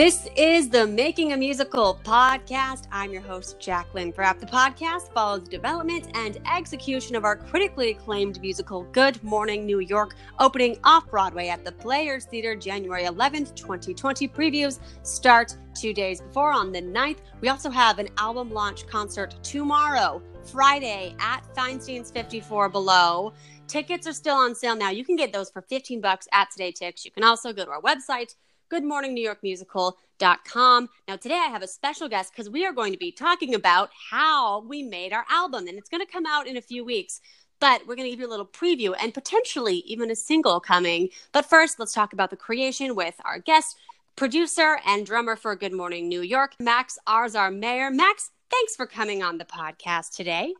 This is the Making a Musical podcast. I'm your host, Jacqueline Brapp. The podcast follows the development and execution of our critically acclaimed musical, Good Morning New York, opening off Broadway at the Players Theater January 11th, 2020. Previews start two days before on the 9th. We also have an album launch concert tomorrow, Friday, at Feinstein's 54 Below. Tickets are still on sale now. You can get those for 15 bucks at Today Tix. You can also go to our website goodmorningnewyorkmusical.com. Now, today I have a special guest because we are going to be talking about how we made our album, and it's going to come out in a few weeks. But we're going to give you a little preview and potentially even a single coming. But first, let's talk about the creation with our guest, producer, and drummer for Good Morning New York, Max Arzar Mayer. Max, thanks for coming on the podcast today.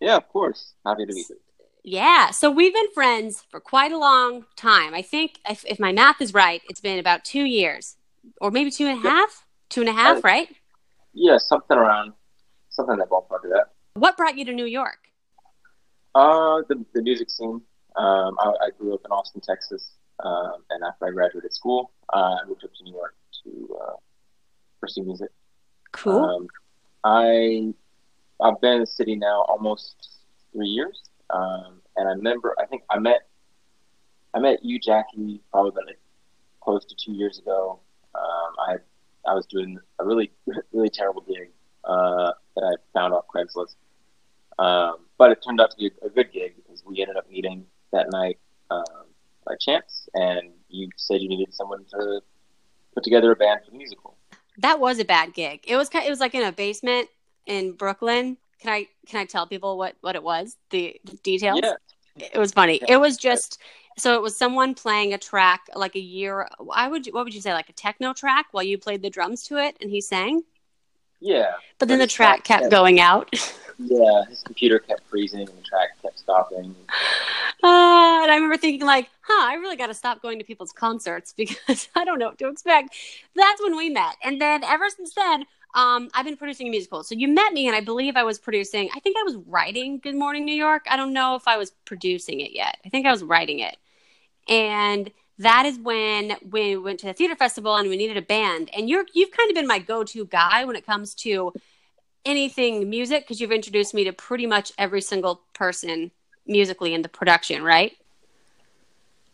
Yeah, of course. Happy to be here. Yeah. So we've been friends for quite a long time. I think if, if my math is right, it's been about two years or maybe two and a half. Two and a half, uh, right? Yeah, something around, something that ballpark of that. What brought you to New York? Uh, the, the music scene. Um, I, I grew up in Austin, Texas. Um, and after I graduated school, uh, I moved up to New York to uh, pursue music. Cool. Um, I I've been in the city now almost three years. Um, and I remember, I think I met, I met you, Jackie, probably about like close to two years ago. Um, I, I was doing a really, really terrible gig uh, that I found off Craigslist. Um, but it turned out to be a, a, good gig because we ended up meeting that night um, by chance, and you said you needed someone to put together a band for the musical. That was a bad gig. It was it was like in a basement in Brooklyn, can I can I tell people what what it was? The, the details. Yeah. It was funny. It was just so it was someone playing a track like a year. I would what would you say like a techno track while you played the drums to it and he sang. Yeah. But then the track kept, kept going out. yeah, his computer kept freezing and the track kept stopping. Uh, and I remember thinking, like, huh, I really got to stop going to people's concerts because I don't know what to expect. That's when we met. And then ever since then, um, I've been producing a musical. So you met me, and I believe I was producing. I think I was writing Good Morning New York. I don't know if I was producing it yet. I think I was writing it, and that is when we went to the theater festival and we needed a band. And you're you've kind of been my go-to guy when it comes to anything music because you've introduced me to pretty much every single person musically in the production, right?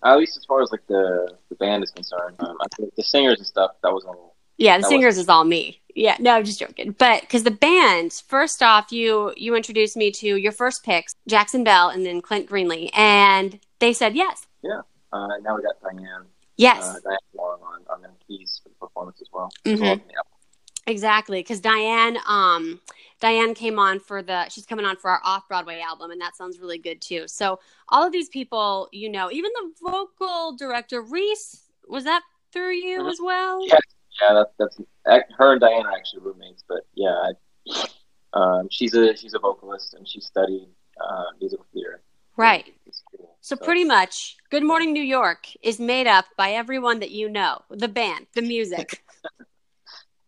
At least as far as like the the band is concerned, um, I think the singers and stuff that was all. Yeah, the singers was... is all me. Yeah, no, I'm just joking. But because the band, first off, you you introduced me to your first picks, Jackson Bell and then Clint Greenley, and they said yes. Yeah. Uh, now we got Diane. Yes. Uh, Diane Long on, on the keys for the performance as well. Mm-hmm. Exactly, because Diane, um, Diane came on for the. She's coming on for our off Broadway album, and that sounds really good too. So all of these people, you know, even the vocal director Reese, was that through you mm-hmm. as well? Yes, yeah, that's that's her and Diane are actually roommates, but yeah, I, um, she's a she's a vocalist and she studied uh, musical theater. Right. So, so pretty much, Good Morning New York is made up by everyone that you know, the band, the music.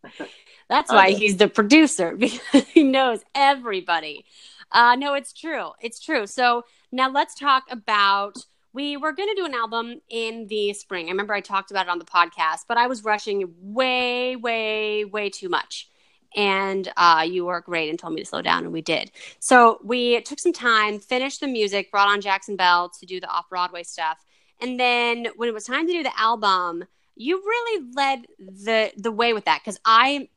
That's why he's the producer because he knows everybody. Uh, no, it's true. It's true. So now let's talk about we were going to do an album in the spring. I remember I talked about it on the podcast, but I was rushing way, way, way too much. And uh, you were great and told me to slow down, and we did. So we took some time, finished the music, brought on Jackson Bell to do the off Broadway stuff. And then when it was time to do the album, you really led the the way with that because I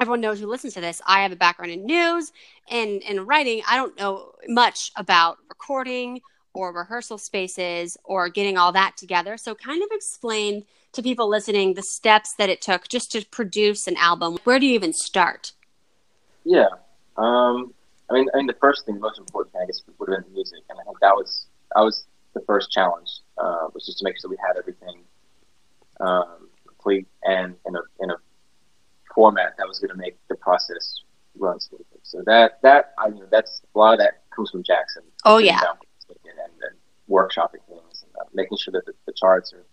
everyone knows who listens to this i have a background in news and in writing i don't know much about recording or rehearsal spaces or getting all that together. So, kind of explain to people listening the steps that it took just to produce an album. Where do you even start? Yeah. Um, I mean, I mean, the first thing, the most important thing, I guess, would have been the music, and I think that was that was the first challenge, uh, was just to make sure we had everything um, complete and in a in a format that was going to make the process run smoothly. So that that I mean, that's a lot of that comes from Jackson. Oh yeah workshopping things, and, uh, making sure that the, the charts are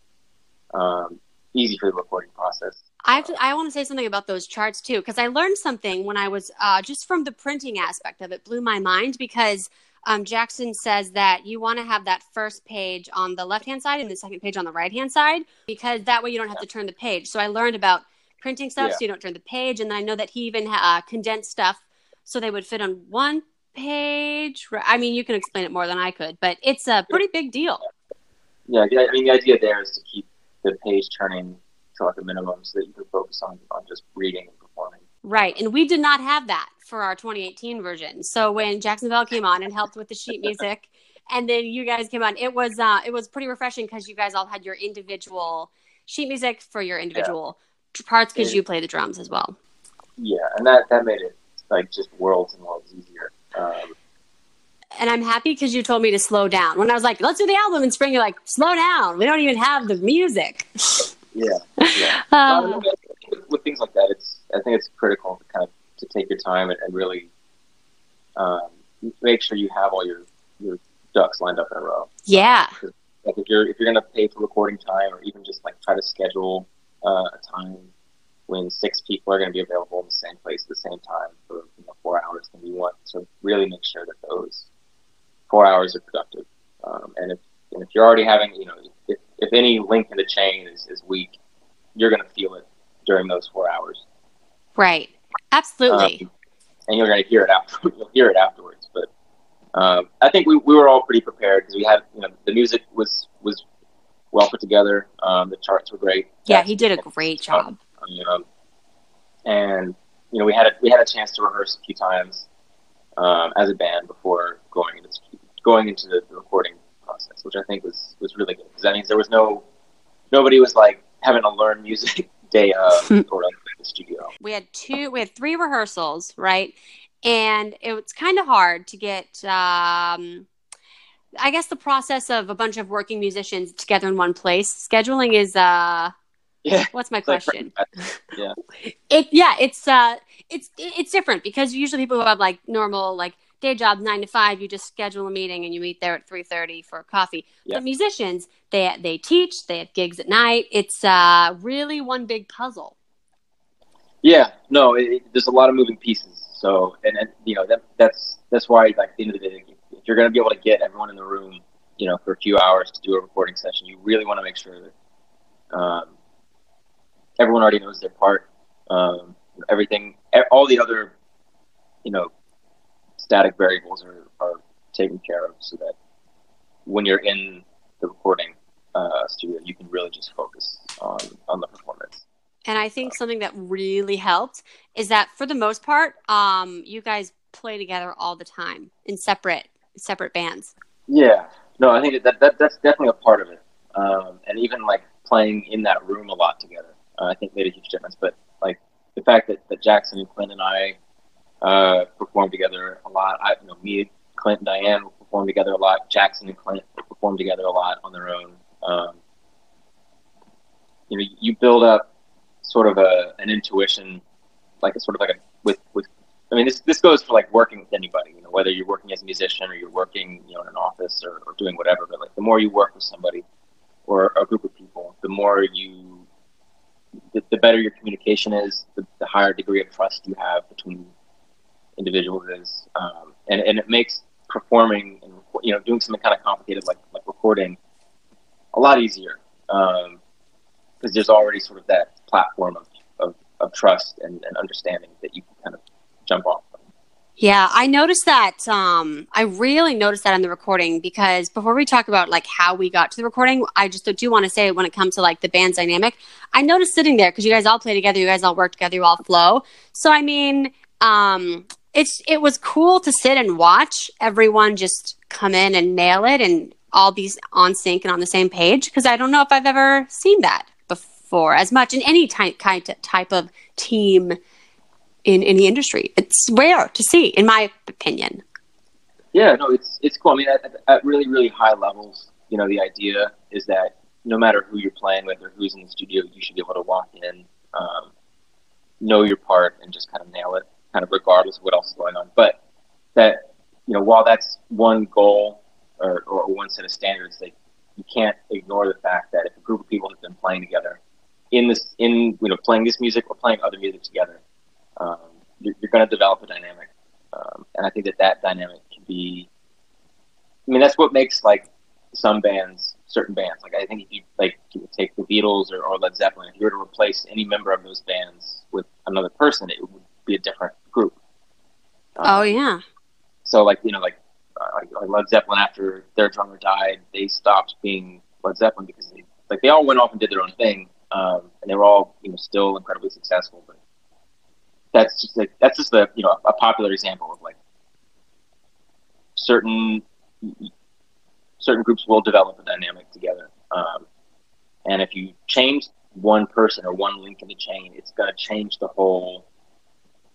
um, easy for the recording process. I to, I want to say something about those charts too because I learned something when I was uh, just from the printing aspect of it blew my mind because um, Jackson says that you want to have that first page on the left hand side and the second page on the right hand side because that way you don't have to turn the page. So I learned about printing stuff Yeah. so you don't turn the page. And then I know that he even uh, condensed stuff so they would fit on one page. I mean, you can explain it more than I could, but it's a pretty big deal. Yeah, yeah, I mean, the idea there is to keep the page turning to like a minimum so that you can focus on, on just reading and performing. Right. And we did not have that for our 2018 version. So when Jackson Bell came on and helped with the sheet music and then you guys came on, it was uh it was pretty refreshing because you guys all had your individual sheet music for your individual parts because you play the drums as well. Yeah, and that, that made it like just worlds and worlds easier. Um, And I'm happy because you told me to slow down. When I was like, let's do the album in spring, you're like, slow down. We don't even have the music. yeah, yeah. Uh, with, with things like that, it's I think it's critical to kind of to take your time and, and really um, make sure you have all your your ducks lined up in a row. yeah. Like if you're if you're gonna pay for recording time, or even just like try to schedule uh, a time when six people are going to be available in the same place at the same time for you know, four hours, then you want to really make sure that those four hours are productive. Um, and if and if you're already having, you know, if, if any link in the chain is, is weak, you're going to feel it during those four hours. Right. Absolutely. Um, and you're going to hear it after. You'll hear it afterwards. But um, I think we, we were all pretty prepared because we had you know the music was was well put together. Um, the charts were great. yeah, he did a great job. Um, and you know we had a, we had a chance to rehearse a few times um, as a band before going into going into the, the recording process, which I think was was really good. Because that means there was no nobody was like having to learn music day of or like in the studio. we had two we had three rehearsals right? And it was kind of hard to get um i guess the process of a bunch of working musicians together in one place. Scheduling is uh Yeah. what's my question yeah. it yeah it's uh it's it's different because usually people who have like normal like day job nine to five you just schedule a meeting and you meet there at 3.30 for coffee Yeah. but musicians they they teach they have gigs at night it's uh really one big puzzle Yeah, no, it, it- there's a lot of moving pieces. So, and, and you know that that's that's why, like, at the end of the day, if you're going to be able to get everyone in the room, you know, for a few hours to do a recording session, you really want to make sure that um, everyone already knows their part. Um, everything, all the other, you know, static variables are, are taken care of, so that when you're in the recording uh, studio, you can really just focus on on the performance. And I think something that really helped is that for the most part, um, you guys play together all the time in separate separate bands. Yeah, no, I think that, that that's definitely a part of it, um, and even like playing in that room a lot together, uh, I think made a huge difference. But like the fact that, that Jackson and Clint and I uh, performed together a lot, I, you know, me, Clint, and Diane will perform together a lot. Jackson and Clint will perform together a lot on their own. Um, you know, you build up sort of a an intuition, like a sort of like a with with I mean, this this goes for like working with anybody. You know, whether you're working as a musician or you're working, you know, in an office or, or doing whatever. But like, the more you work with somebody or a group of people, the more you, the, the better your communication is, the, the higher degree of trust you have between individuals is, um, and and it makes performing and you know doing something kind of complicated like like recording a lot easier because there's already sort of that platform of of, of trust and, and understanding that you can kind of jump off. Yeah, I noticed that. Um, I really noticed that in the recording because before we talk about like how we got to the recording, I just do want to say when it comes to like the band's dynamic, I noticed sitting there because you guys all play together, you guys all work together, you all flow. So I mean, um, it's it was cool to sit and watch everyone just come in and nail it and all be on sync and on the same page because I don't know if I've ever seen that before as much in any type type of team in any industry. It's rare to see, in my opinion. Yeah, no, it's it's cool. I mean, at, at really really high levels, you know, the idea is that no matter who you're playing with or who's in the studio, you should be able to walk in, um, know your part, and just kind of nail it, kind of regardless of what else is going on. But that you know, while that's one goal or, or one set of standards, that you can't ignore the fact that if a group of people have been playing together in this in you know playing this music or playing other music together, um, you're, you're going to develop a dynamic, um, and I think that that dynamic can be. I mean, that's what makes like some bands certain bands. Like I think if you like you take the Beatles or, or Led Zeppelin, if you were to replace any member of those bands with another person, it would be a different group. Um, oh yeah. So like you know like, uh, like like Led Zeppelin after their drummer died, they stopped being Led Zeppelin because they like they all went off and did their own thing, um, and they were all you know still incredibly successful. But that's just like that's just a you know a popular example of like certain certain groups will develop a dynamic together. Um, and if you change one person or one link in the chain, it's going to change the whole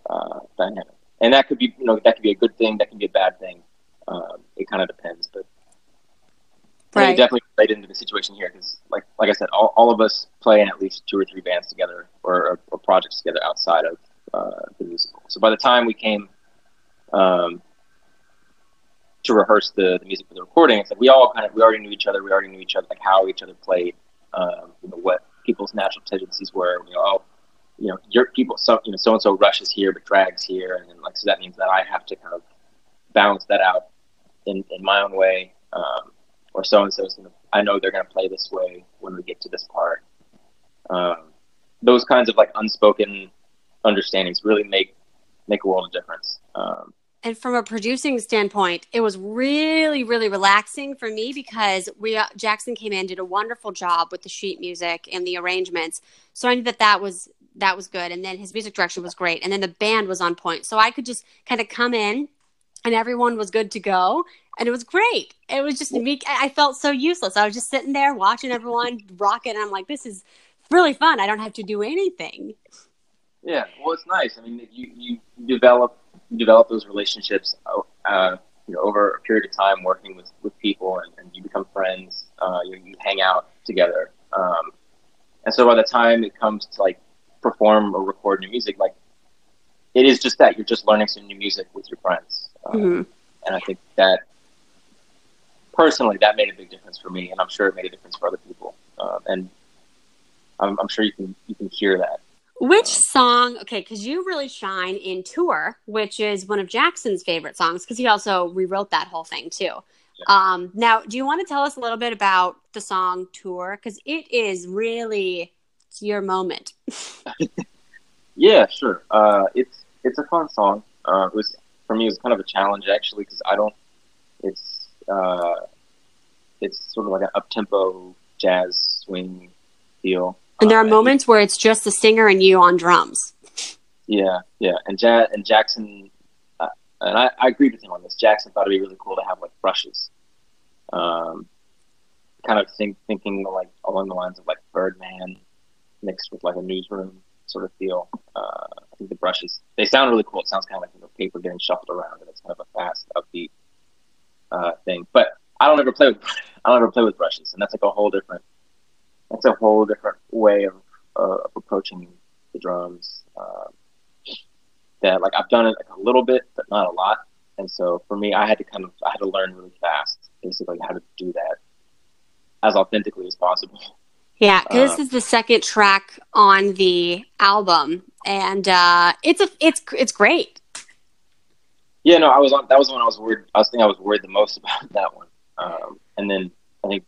uh, dynamic. And that could be, you know, that could be a good thing. That can be a bad thing. Um, it kind of depends, but right. it definitely played into the situation here because, like, like I said, all, all of us play in at least two or three bands together or, or projects together outside of the musical. So by the time we came um, to rehearse the, the music for the recording. It's like we all kind of we already knew each other. We already knew each other, like how each other played, um, you know, what people's natural tendencies were. You know, oh, you know, your people, so you know, so and so rushes here but drags here, and then, like so that means that I have to kind of balance that out in, in my own way. Um, or so and so is going to, I know they're going to play this way when we get to this part. Um, those kinds of like unspoken understandings really make make a world of difference. Um, and from a producing standpoint, it was really, really relaxing for me because we uh, Jackson came in, did a wonderful job with the sheet music and the arrangements. So I knew that that was that was good, and then his music direction was great, and then the band was on point. So I could just kind of come in, and everyone was good to go, and it was great. It was just me. I felt so useless. I was just sitting there watching everyone rock it, and I'm like, this is really fun. I don't have to do anything. Yeah, well, it's nice. I mean, you you develop you develop those relationships, uh, you know, over a period of time working with, with people and, and you become friends, uh, you, you hang out together. Um, and so by the time it comes to like perform or record new music, like it is just that you're just learning some new music with your friends. Um, mm-hmm. And I think that personally, that made a big difference for me, and I'm sure it made a difference for other people. Um, and I'm, I'm, sure you can you can hear that which song? Okay, because you really shine in Tour, which is one of Jackson's favorite songs, because he also rewrote that whole thing too. Yeah. Um, now, do you want to tell us a little bit about the song Tour? Because it is really your moment. yeah, sure. Uh, it's it's a fun song. Uh, it was for me. It was kind of a challenge actually because I don't. It's uh, it's sort of like an up tempo jazz swing feel. And there are uh, moments where it's just the singer and you on drums. Yeah, yeah, and ja- and Jackson, uh, and I, I agreed with him on this. Jackson thought it'd be really cool to have like brushes, um, kind of think, thinking like along the lines of like Birdman mixed with like a newsroom sort of feel. Uh, I think the brushes they sound really cool. It sounds kind of like you know, paper getting shuffled around, and it's kind of a fast, upbeat uh, thing. But I don't ever play with I don't ever play with brushes, and that's like a whole different it's a whole different way of, uh, of approaching the drums. Um, that like I've done it like a little bit, but not a lot. And so for me, I had to kind of I had to learn really fast, basically how to do that as authentically as possible. Yeah, because this um, is the second track on the album, and uh, it's a it's it's great. Yeah, no, I was on. That was when I was worried. I was thinking I was worried the most about that one. Um, and then I think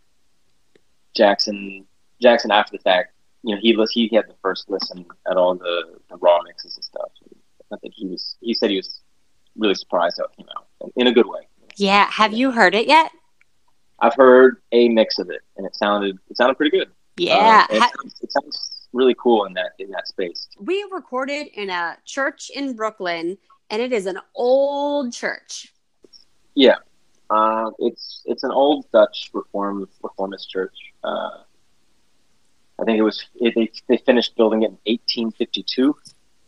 Jackson Jackson after the fact, you know, he he had the first listen at all the, the raw mixes and stuff. I think he was he said he was really surprised how it came out in a good way. Yeah, have you heard it yet? I've heard a mix of it, and it sounded it sounded pretty good. Yeah, um, it, ha- sounds, it, sounds, really cool in that in that space. We recorded in a church in Brooklyn, and it is an old church. Yeah, uh, it's it's an old Dutch Reform Reformist church. Uh, I think it was it, they they finished building it in 1852.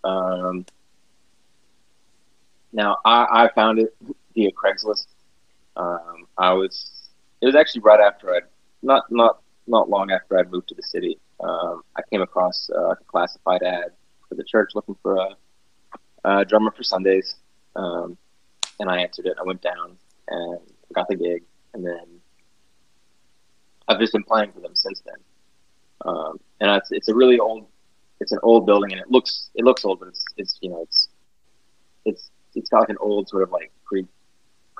Um, now I, I found it via Craigslist. Um, I was it was actually right after I not not not long after I'd moved to the city. Um, I came across uh, a classified ad for the church looking for a, a drummer for Sundays, um, and I answered it. I went down and got the gig, and then I've just been playing for them since then. Um, and it's it's a really old, it's an old building, and it looks it looks old, but it's it's you know it's it's it's got like an old sort of like Greek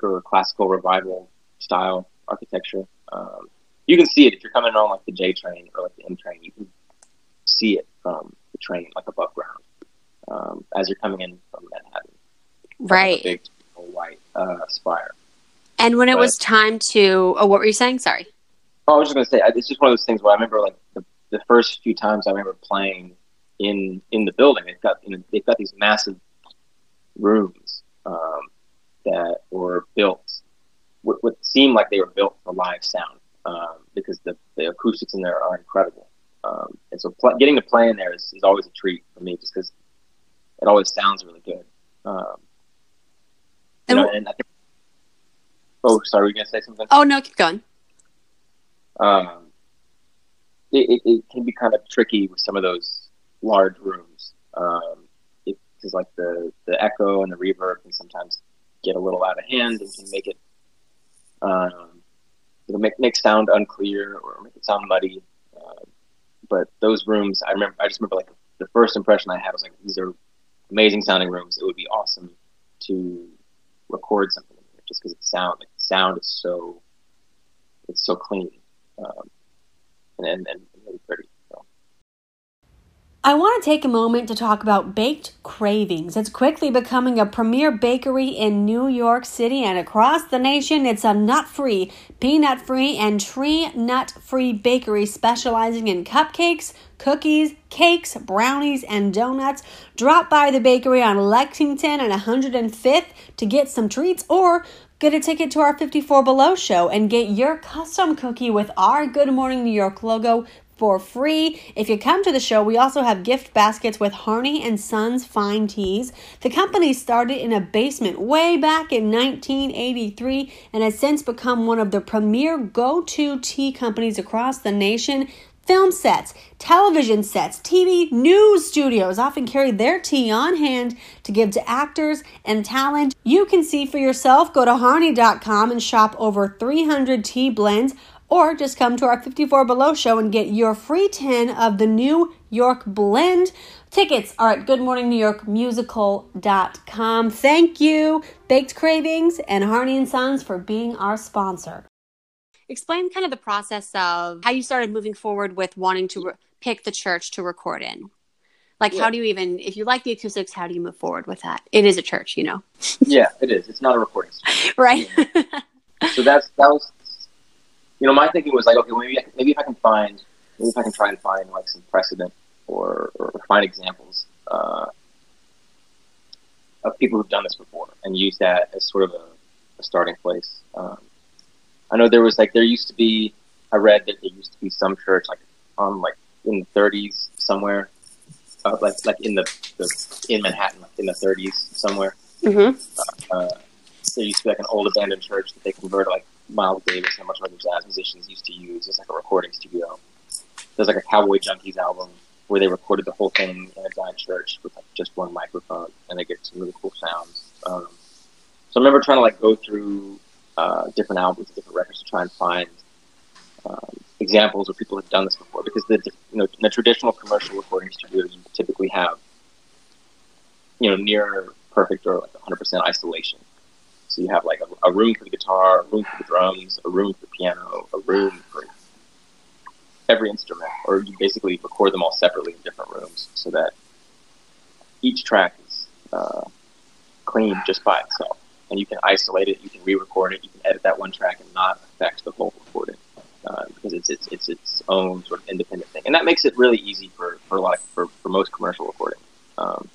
or classical revival style architecture. Um, you can see it if you're coming on like the J train or like the M train. You can see it from the train, like above ground, um, as you're coming in from Manhattan. Right. Big white uh, spire. And when it But- was time to, oh, what were you saying? Sorry. Oh, I was just gonna say, it's just one of those things where I remember like the, the first few times I remember playing in in the building. They've got you know, they've got these massive rooms um, that were built what, what seemed like they were built for live sound um, because the, the acoustics in there are incredible. Um, and so pl- getting to play in there is, is always a treat for me just because it always sounds really good. Um, And know, and I think, oh, sorry, were you gonna say something? Oh, no, keep going. um, it, it, it can be kind of tricky with some of those large rooms um, because like the, the echo and the reverb can sometimes get a little out of hand and can make it um, make make sound unclear or make it sound muddy. Uh, but those rooms, I remember, I just remember like the first impression I had was like these are amazing sounding rooms. It would be awesome to record something in here just because the sound like the sound is so it's so clean um, and, and and really pretty. I want to take a moment to talk about Baked Cravings. It's quickly becoming a premier bakery in New York City and across the nation. It's a nut free, peanut free, and tree nut free bakery specializing in cupcakes, cookies, cakes, brownies, and donuts. Drop by the bakery on Lexington and 105th to get some treats or Get a ticket to our 54 Below show and get your custom cookie with our Good Morning New York logo for free. If you come to the show, we also have gift baskets with Harney and Sons fine teas. The company started in a basement way back in 1983 and has since become one of the premier go-to tea companies across the nation. Film sets, television sets, TV news studios often carry their tea on hand to give to actors and talent. You can see for yourself. Go to Harney.com and shop over 300 tea blends, or just come to our 54 Below show and get your free tin of the New York blend. Tickets are at goodmorningnewyorkmusical.com. Thank you, Baked Cravings and Harney and Sons for being our sponsor explain kind of the process of how you started moving forward with wanting to re- pick the church to record in. Like, Yeah. how do you even, if you like the acoustics, how do you move forward with that? It is a church, you know, Yeah, it is. It's not a recording studio. right? so that's that was you know my thinking was like okay maybe I, maybe if I can find maybe if I can try and find like some precedent or or find examples uh, of people who've done this before and use that as sort of a, a starting place. Um, I know there was like there used to be I read that there used to be some church like on like in the 30s somewhere uh, like like in the, the in Manhattan like in the 30s somewhere mm-hmm. uh, there used to be like an old abandoned church that they converted like Miles Davis and a bunch of other jazz musicians used to use as like a recording studio. There's like a Cowboy Junkies album where they recorded the whole thing in a giant church with like just one microphone and they get some really cool sounds. Um, so I remember trying to like go through uh, different albums, different records to try and find um, examples where people have done this before because the you know a traditional commercial recording studio you typically have you know near perfect or like 100% isolation. So you have like a, a room for the guitar, a room for the drums, a room for the piano, a room for every instrument, or you basically record them all separately in different rooms so that each track is uh, clean just by itself. And you can isolate it, you can re-record it, you can edit that one track and not affect the whole recording uh, because it's, it's it's its own sort of independent thing, and that makes it really easy for for a lot of, for, for most commercial recording. Um,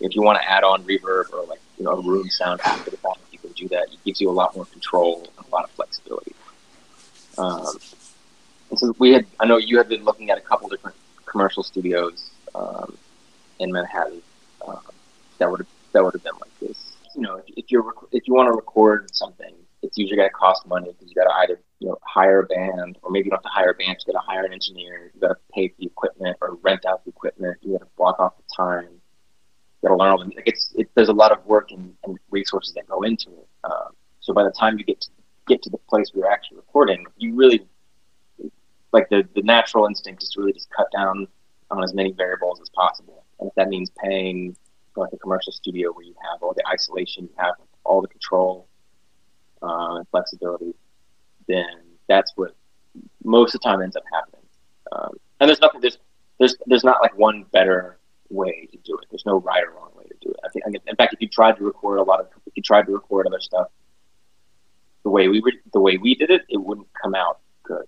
if you want to add on reverb or like you know a room sound after the fact, you do that. It gives you a lot more control and a lot of flexibility. Um, and so we had, I know you had been looking at a couple different commercial studios um, in Manhattan um, that would that would have been like this. You know, if, if you're if you want to record something, it's usually going to cost money because you got to either you know hire a band or maybe you don't have to hire a band. You got to hire an engineer. You got to pay for the equipment or rent out the equipment. You got to block off the time to learn all the like it's it, there's a lot of work and, and resources that go into it. Um, so by the time you get to get to the place where you're actually recording, you really like the the natural instinct is to really just cut down on as many variables as possible. And if that means paying for like a commercial studio where you have all the isolation, you have all the control uh, and flexibility, then that's what most of the time ends up happening. Um, and there's nothing there's there's there's not like one better way to do it. There's no right or wrong way to do it. I think in fact if you tried to record a lot of if you tried to record other stuff the way we re- the way we did it, it wouldn't come out good.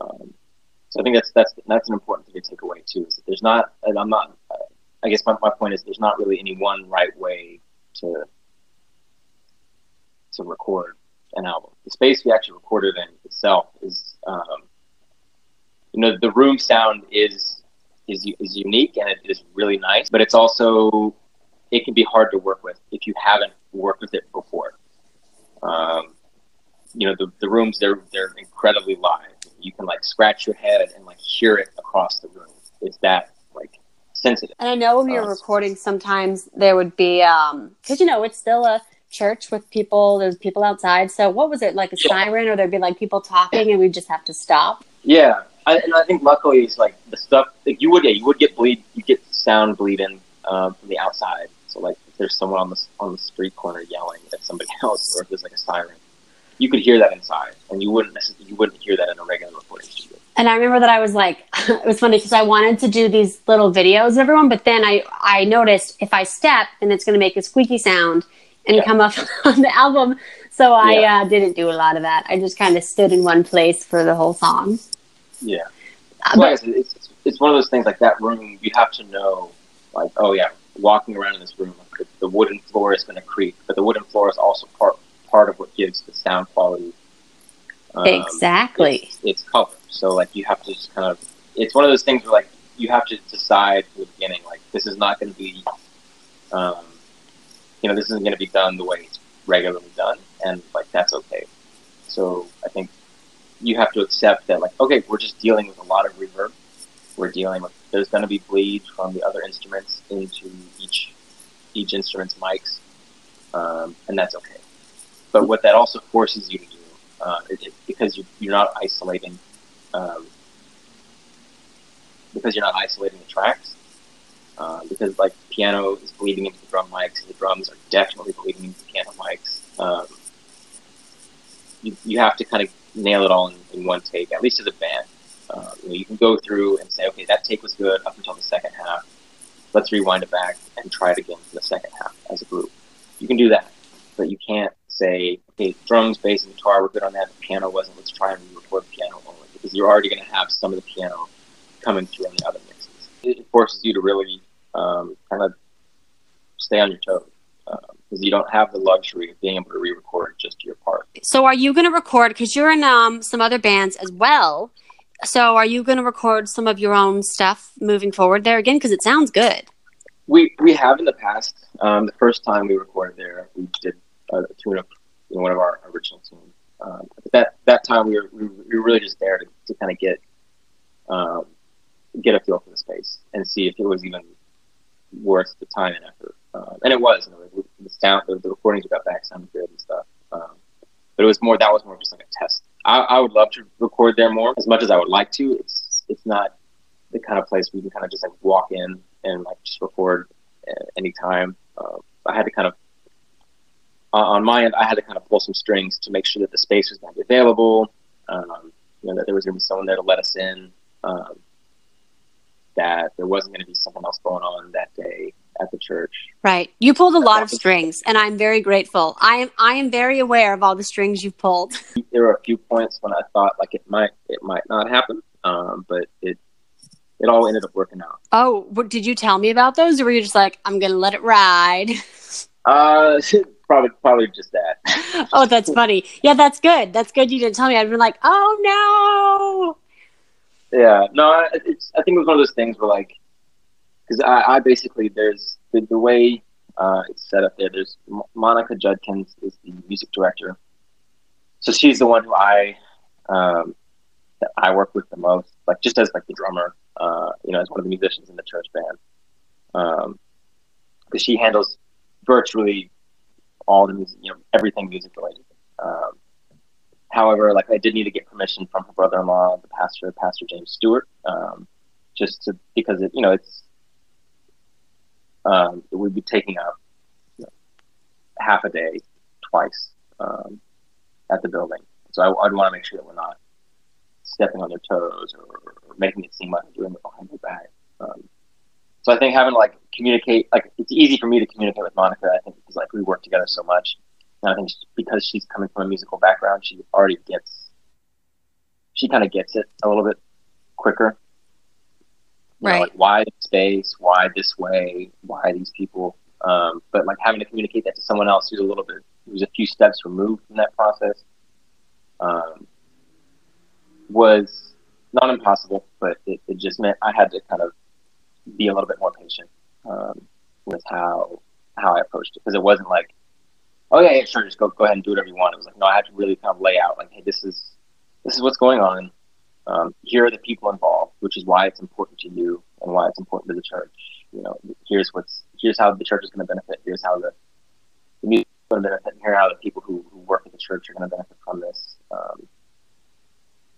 Um, so I think that's that's that's an important thing to take away too. Is that there's not, and I'm not. I guess my, my point is there's not really any one right way to to record an album. The space we actually recorded in itself is, um, you know, the room sound is is is unique and it is really nice, but it's also it can be hard to work with if you haven't worked with it before. Um, you know, the, the rooms they're they're incredibly live. You can like scratch your head and like hear it across the room. It's that like sensitive. And I know when you're uh, recording, sometimes there would be um because you know it's still a church with people. There's people outside. So what was it like a yeah. siren, or there'd be like people talking, and we'd just have to stop? Yeah, I, and I think luckily it's like the stuff like you would yeah you would get bleed you get sound bleeding um, from the outside. So like if there's someone on the on the street corner yelling at somebody else, or if there's like a siren, you could hear that inside, and you wouldn't you wouldn't hear that in a regular recording studio. And I remember that I was like, it was funny because I wanted to do these little videos of everyone, but then I I noticed if I step, then it's going to make a squeaky sound and yeah. come up on the album. So I yeah. uh, didn't do a lot of that. I just kind of stood in one place for the whole song. Yeah, uh, well, but, it's, it's, it's one of those things like that room. You have to know, like, oh yeah, walking around in this room, the, the wooden floor is going to creak, but the wooden floor is also part part of what gives the sound quality. Um, exactly. It's, it's color. So like you have to just kind of. It's one of those things where like you have to decide from the beginning, like this is not going to be. Um, you know, this isn't going to be done the way it's regularly done, and like that's okay. So I think you have to accept that, like, okay, we're just dealing with a lot of reverb. We're dealing with there's going to be bleed from the other instruments into each each instrument's mics, um, and that's okay. But what that also forces you to do, uh, it, because you, you're not isolating, um, because you're not isolating the tracks, uh, because like piano is bleeding into the drum mics, and the drums are definitely bleeding into the piano mics. Um, you, you have to kind of nail it all in, in one take, at least as a band. Uh, you, know, you can go through and say, okay, that take was good up until the second half. Let's rewind it back and try it again for the second half as a group. You can do that, but you can't say, okay, drums, bass, and guitar were good on that. The piano wasn't. Let's try and record the piano only because you're already going to have some of the piano coming through on the other mixes. It forces you to really um, kind of stay on your toes because you don't have the luxury of being able to re-record just your part. So, are you going to record? Because you're in um, some other bands as well. So, are you going to record some of your own stuff moving forward there again? Because it sounds good. We we have in the past. Um, the first time we recorded there, we did a tune of you know, one of our original tunes. Um, that that time we were we were really just there to, to kind of get um, get a feel for the space and see if it was even worth the time and effort. Uh, and it was. You know, the sound, the, the, recordings we got back sounded good and stuff. Um, but it was more. That was more just like a test. I, I, would love to record there more, as much as I would like to. It's it's not the kind of place where you can kind of just like walk in and like just record anytime. Uh, I had to kind of on my end, I had to kind of pull some strings to make sure that the space was going to be available. Um, you know, that there was going to be someone there to let us in. Um, that there wasn't going to be something else going on that day at the church. Right. You pulled a lot of strings, and I'm very grateful. I am I am very aware of all the strings you've pulled. There were a few points when I thought like it might it might not happen, um, but it it all ended up working out. Oh, did you tell me about those, or were you just like, I'm going to let it ride? Uh, probably probably just that. oh, that's funny. Yeah, that's good. That's good. You didn't tell me. I'd been like, oh no. Yeah, no. It's. I think it was one of those things where like, because I, I basically there's the, the way uh, it's set up there. There's Monica Judkins is the music director, so she's the one who I um, that I work with the most, like just as like the drummer, uh, you know, as one of the musicians in the church band. Um, because she handles virtually all the music, you know, everything music related. Um, however, like I did need to get permission from her brother-in-law, the pastor, Pastor James Stewart, um, just to because it, you know, it's um, it would be taking up you know, half a day twice um, at the building. So I, would want to make sure that we're not stepping on their toes or, or making it seem like we're doing it behind their back. Um, so I think having like communicate, like it's easy for me to communicate with Monica. I think because like we work together so much, and I think because she's coming from a musical background, she already gets, she kind of gets it a little bit quicker. Right. Know, like why this space? Why this way? Why these people? Um, but like having to communicate that to someone else who's a little bit, who's a few steps removed from that process, um, was not impossible, but it, it just meant I had to kind of be a little bit more patient um, with how how I approached it because it wasn't like, oh yeah, yeah, sure, just go go ahead and do whatever you want. It was like, no, I had to really kind of lay out like, hey, this is this is what's going on. Um, here are the people involved, which is why it's important to you and why it's important to the church. You know, here's what's here's how the church is going to benefit. Here's how the the music is going to benefit. And here how the people who, who work at the church are going to benefit from this. Um,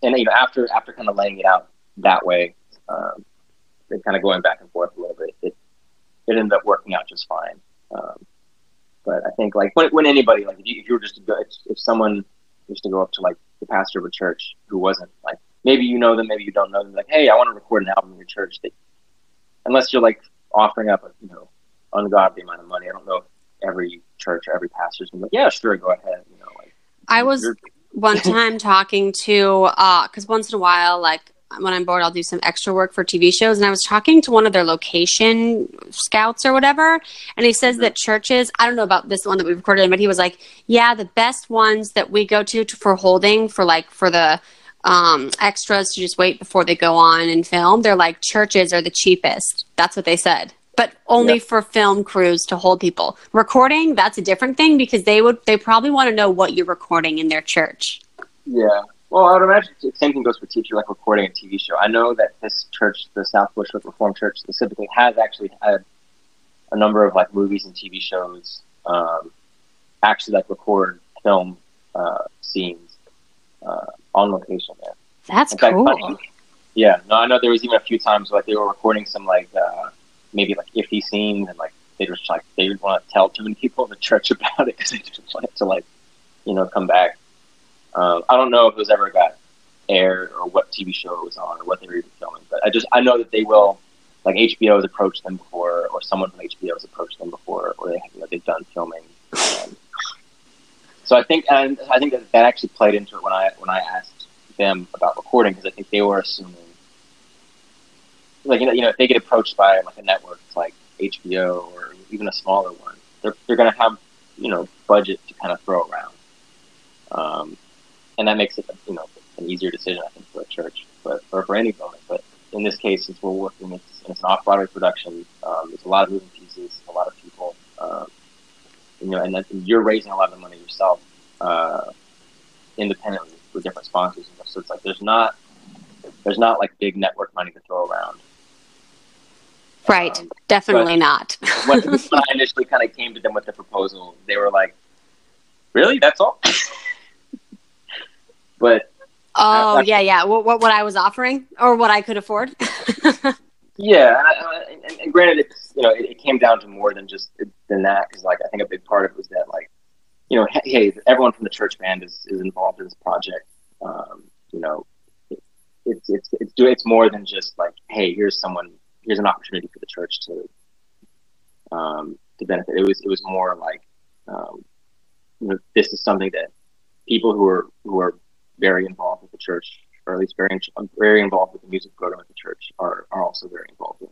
and you know, after after kind of laying it out that way, um, and kind of going back and forth a little bit, it it ended up working out just fine. Um, but I think like when, when anybody like if you, if you were just to go, if, if someone was to go up to like the pastor of a church who wasn't maybe you know them, maybe you don't know them, like hey, I want to record an album in your church. They, unless you're like offering up a you know ungodly amount of money, I don't know if every church or every pastor's gonna be like yeah, sure, go ahead. You know, like I was one time talking to because uh, once in a while, like when I'm bored, I'll do some extra work for TV shows. And I was talking to one of their location scouts or whatever, and he says that churches, I don't know about this one that we recorded, but he was like, yeah, the best ones that we go to, to for holding for like for the um, extras to just wait before they go on and film, they're like churches are the cheapest. That's what they said. But only yep. for film crews to hold people. Recording, that's a different thing because they would they probably want to know what you're recording in their church. Yeah. Well, I would imagine the same thing goes for teacher, like recording a TV show. I know that this church, the South Bushwick Reformed Church specifically, has actually had a number of like movies and TV shows um, actually like record film uh, scenes uh, on location there. That's In cool. Fact, yeah, no, I know there was even a few times like they were recording some like uh, maybe like iffy scenes and like they just like they didn't want to tell too many people in the church about it because they just wanted to like you know come back. Um, I don't know if it was ever got aired or what TV show it was on or what they were even filming, but I just I know that they will like HBO has approached them before or someone from HBO has approached them before or they you know, they've done filming. Um, so I think and I think that that actually played into it when I when I asked them about recording because I think they were assuming like you know, you know if they get approached by like a network like HBO or even a smaller one, they're they're going to have you know budget to kind of throw around. Um, and that makes it you know an easier decision I think for a church, but or for any building. But in this case, since we're working, it's, it's an off Broadway production. Um, there's a lot of moving pieces, a lot of people, um, you know, and then you're raising a lot of money independently with different sponsors. And so it's like there's not there's not like big network money to throw around. Right, um, definitely not. when, when I initially kind of came to them with the proposal, they were like, "Really? That's all?" But oh yeah, yeah. What, what, what I was offering or what I could afford. yeah, and, and, and, granted, it's you know it, it, came down to more than just than that because like I think a big part of it was that like you know hey everyone from the church band is, is involved in this project. Um, you know, it, it's it's it's it's more than just like hey here's someone here's an opportunity for the church to um, to benefit. It was it was more like um, you know this is something that people who are who are very involved with the church, or at least very very involved with the music program at the church, are are also very involved in.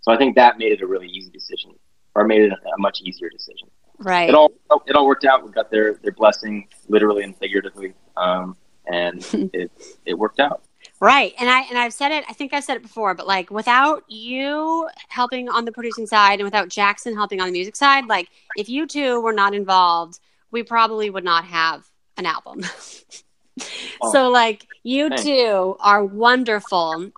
So I think that made it a really easy decision, or made it a, a much easier decision. Right. It all it all worked out. We got their their blessing, literally and figuratively, um, and it it worked out. Right. And I and I've said it, I think I've said it before, but like without you helping on the producing side and without Jackson helping on the music side, like if you two were not involved, we probably would not have an album. Oh, so like you thanks. two are wonderful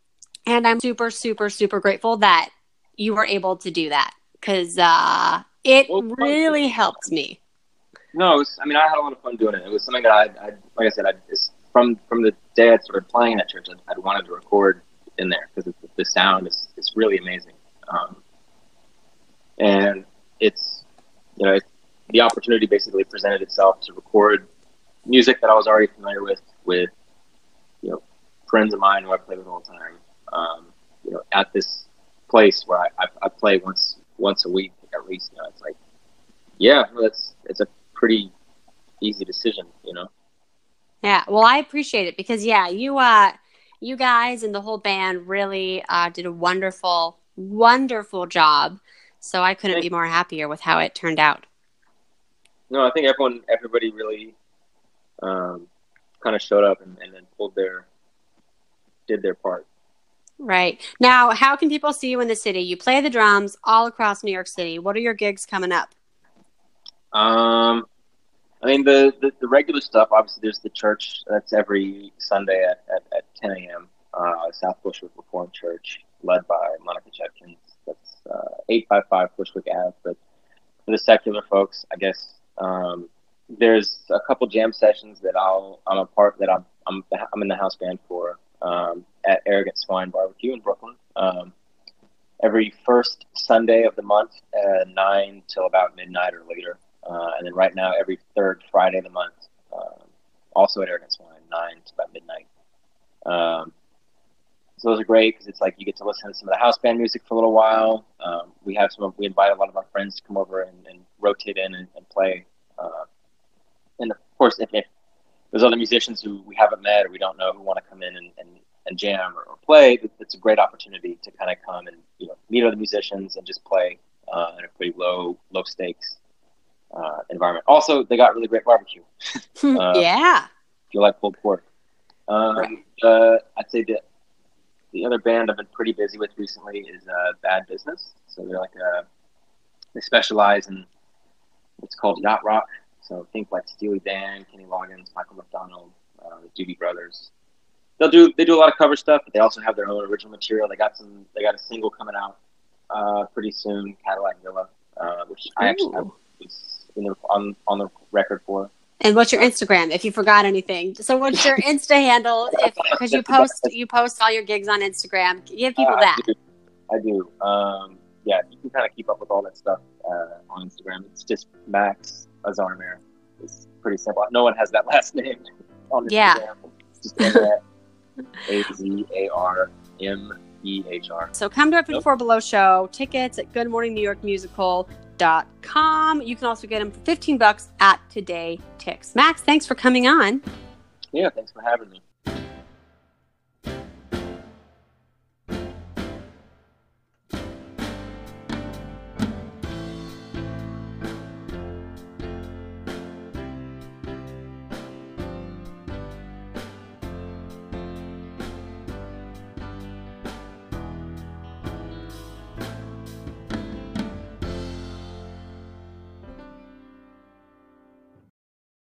and i'm super super super grateful that you were able to do that because uh, it really helped me. No was, i mean i had a lot of fun doing it. It was something that i, I like i said I, from from the day i started playing at church i, I wanted to record in there because the sound is, is really amazing. Um, and it's you know it, the opportunity basically presented itself to record music that I was already familiar with, with you know friends of mine who I play with all the time. Um, you know, at this place where I, I, I play once once a week You know, it's like, yeah, that's it's a pretty easy decision. You know. Yeah, well, I appreciate it because yeah, you uh, you guys and the whole band really uh, did a wonderful, wonderful job. So I couldn't be more happier with how it turned out. No, I think everyone, everybody really um, kind of showed up and, and then pulled their, did their part. Right. Now, how can people see you in the city? You play the drums all across New York City. What are your gigs coming up? Um, I mean, the, the, the regular stuff, obviously, there's the church. That's every Sunday at, at, at 10 a.m. Uh, South Bushwick Reformed Church, led by Monica Judkins. That's uh, 855 Bushwick Ave. But for the secular folks, I guess um, there's a couple jam sessions that I'll, I'm a part that I'm, I'm, I'm in the house band for um, at Arrogant Swine Barbecue in Brooklyn. Um, every first Sunday of the month, 9 till about midnight or later. Uh, and then right now, every third Friday of the month, uh, also at Arrogant Swine, 9 to about midnight. Um, so those are great because it's like you get to listen to some of the house band music for a little while. Um, we have some, we invite a lot of our friends to come over and, and rotate in and, and play. Uh, and of course, if, if, there's other musicians who we haven't met or we don't know who want to come in and, and, and jam or, or play, it's a great opportunity to kind of come and you know meet other musicians and just play uh, in a pretty low low stakes uh, environment. Also, they got really great barbecue. uh, yeah. If you like pulled pork. Um, uh, I'd say that the other band I've been pretty busy with recently is uh, Bad Business. So they're like a, they specialize in what's called yacht rock. So think like Steely Dan, Kenny Loggins, Michael McDonald, uh, the Doobie Brothers. They'll do they do a lot of cover stuff, but they also have their own original material. They got some they got a single coming out uh, pretty soon, Cadillac Villa, uh, which Ooh. I actually have, on on the record for. And what's your Instagram? If you forgot anything, so what's your Insta handle? Because you post you post all your gigs on Instagram. Give people uh, that. I do. I do. Um, yeah, you can kind of keep up with all that stuff uh, on Instagram. It's just Max Azarmehr. It's pretty simple. No one has that last name on Instagram. Yeah. A Z A R M E H R. So come to our 54 Below show. Tickets at Good Morning New York Musical com. You can also get them for 15 bucks at Today Tix. Max, thanks for coming on. Yeah, thanks for having me.